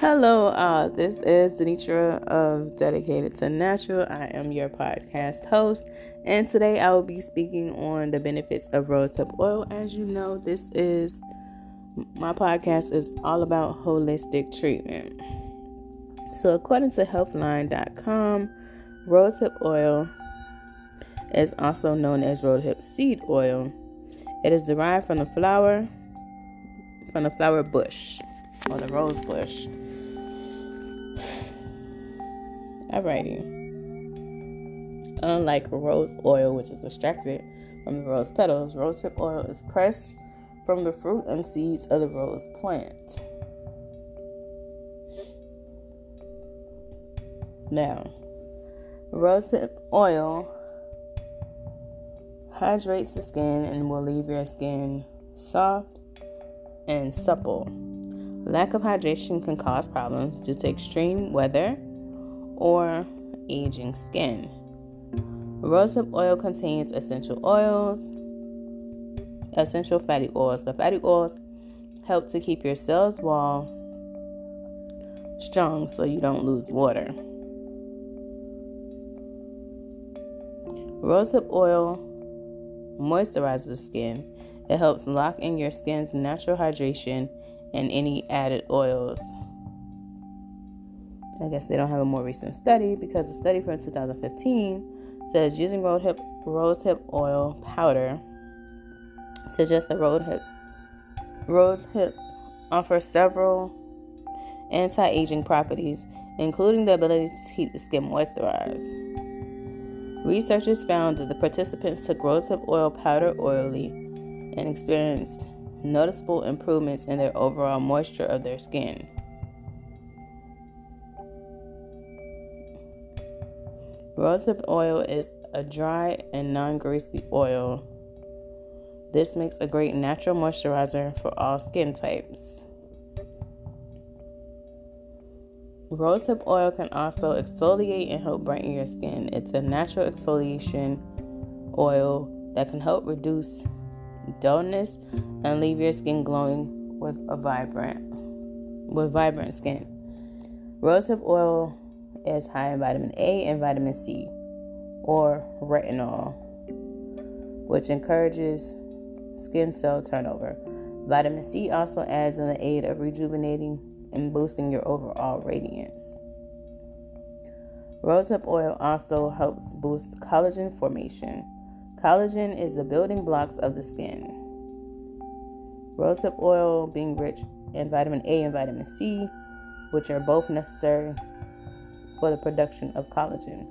Hello, uh, this is Denitra of Dedicated to Natural. I am your podcast host, and today I will be speaking on the benefits of rosehip oil. As you know, this is my podcast is all about holistic treatment. So, according to Healthline.com, rosehip oil is also known as rosehip seed oil. It is derived from the flower from the flower bush or the rose bush. Alrighty. Unlike rose oil, which is extracted from the rose petals, rose rosehip oil is pressed from the fruit and seeds of the rose plant. Now, rose rosehip oil hydrates the skin and will leave your skin soft and supple. Lack of hydration can cause problems due to extreme weather or aging skin. Rosehip oil contains essential oils, essential fatty oils. The fatty oils help to keep your cells wall strong so you don't lose water. Rosehip oil moisturizes the skin. It helps lock in your skin's natural hydration and any added oils. I guess they don't have a more recent study because the study from 2015 says using rosehip, rosehip oil powder suggests that rosehip, rose hips offer several anti-aging properties, including the ability to keep the skin moisturized. Researchers found that the participants took rosehip oil powder oily and experienced noticeable improvements in their overall moisture of their skin. Rosehip oil is a dry and non greasy oil. This makes a great natural moisturizer for all skin types. Rosehip oil can also exfoliate and help brighten your skin. It's a natural exfoliation oil that can help reduce dullness and leave your skin glowing with a vibrant with vibrant skin. Rosehip oil is high in vitamin A and vitamin C, or retinol, which encourages skin cell turnover. Vitamin C also adds in the aid of rejuvenating and boosting your overall radiance. Rosehip oil also helps boost collagen formation. Collagen is the building blocks of the skin. Rosehip oil being rich in vitamin A and vitamin C, which are both necessary for the production of collagen.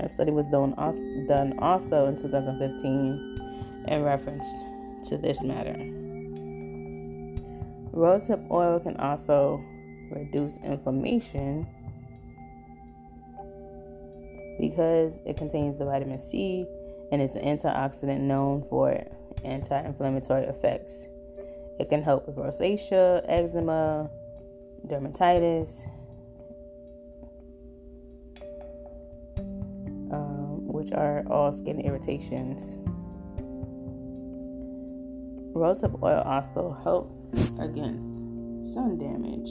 A study was done also in 2015 in reference to this matter. Rosehip oil can also reduce inflammation because it contains the vitamin C and is an antioxidant known for anti inflammatory effects. It can help with rosacea, eczema, dermatitis, um, which are all skin irritations. Rosehip oil also helps against sun damage.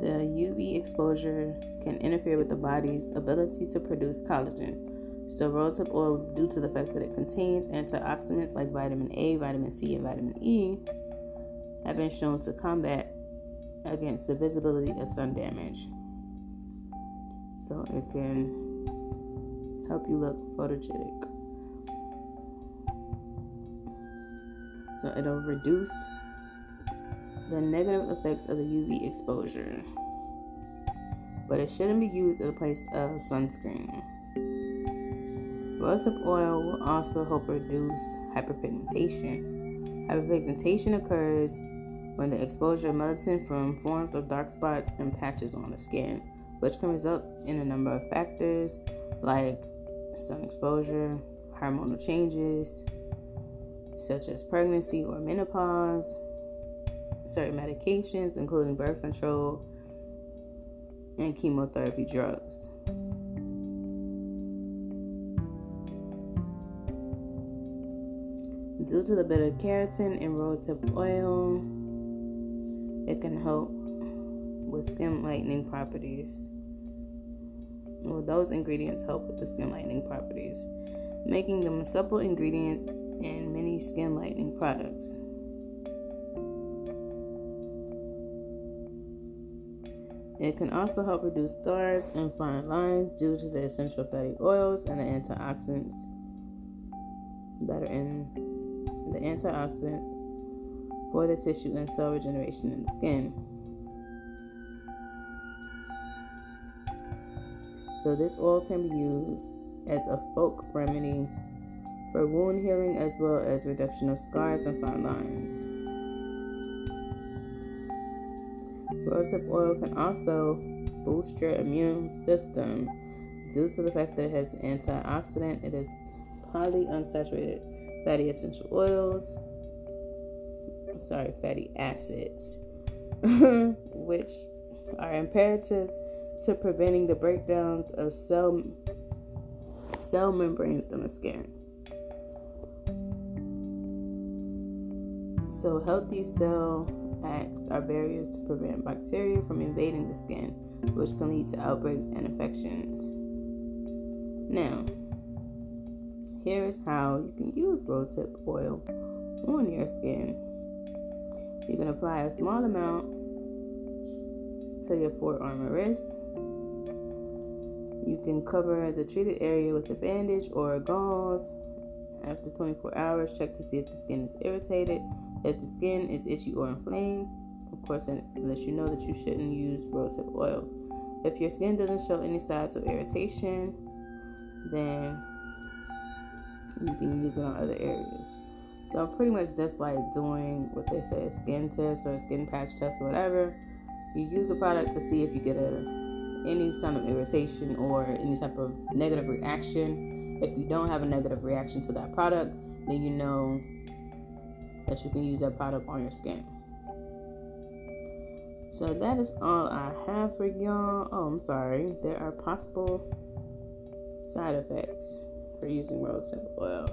The UV exposure can interfere with the body's ability to produce collagen. So, rosehip oil, due to the fact that it contains antioxidants like vitamin A, vitamin C, and vitamin E, have been shown to combat against the visibility of sun damage. So, it can help you look photogenic. So, it'll reduce the negative effects of the UV exposure, but it shouldn't be used in place of sunscreen. Rosehip oil will also help reduce hyperpigmentation. Hyperpigmentation occurs when the exposure of melatonin from forms of dark spots and patches on the skin, which can result in a number of factors like sun exposure, hormonal changes, such as pregnancy or menopause, certain medications, including birth control and chemotherapy drugs. Due to the beta carotene in rosehip oil, it can help with skin lightening properties. Well, those ingredients help with the skin lightening properties, making them supple ingredients in many skin lightening products. It can also help reduce scars and fine lines due to the essential fatty oils and the antioxidants that are in the antioxidants for the tissue and cell regeneration in the skin. So, this oil can be used as a folk remedy for wound healing as well as reduction of scars and fine lines. Rosehip oil can also boost your immune system due to the fact that it has antioxidant. It is polyunsaturated fatty essential oils, sorry, fatty acids, which are imperative to preventing the breakdowns of cell cell membranes in the skin. So healthy cell acts are barriers to prevent bacteria from invading the skin, which can lead to outbreaks and infections. Now, here is how you can use rosehip oil on your skin. You can apply a small amount to your forearm or wrist. You can cover the treated area with a bandage or a gauze. After 24 hours, check to see if the skin is irritated. If the skin is itchy or inflamed, of course, it lets you know that you shouldn't use rosehip oil. If your skin doesn't show any signs of irritation, then you can use it on other areas. So pretty much just like doing what they say skin test or skin patch test or whatever. You use a product to see if you get a any sign of irritation or any type of negative reaction. If you don't have a negative reaction to that product, then you know that you can use that product on your skin. So that is all I have for y'all. Oh, I'm sorry. There are possible side effects for using rosehip oil,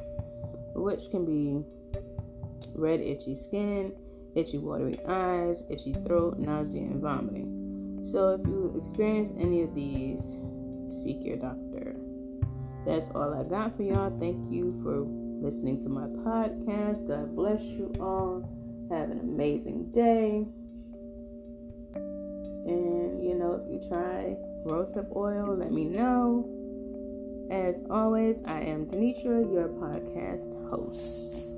which can be red, itchy skin, itchy, watery eyes, itchy throat, nausea, and vomiting. So, if you experience any of these, seek your doctor. That's all I got for y'all. Thank you for listening to my podcast. God bless you all. Have an amazing day. And you know, if you try rosehip oil, let me know. As always, I am Denitra, your podcast host.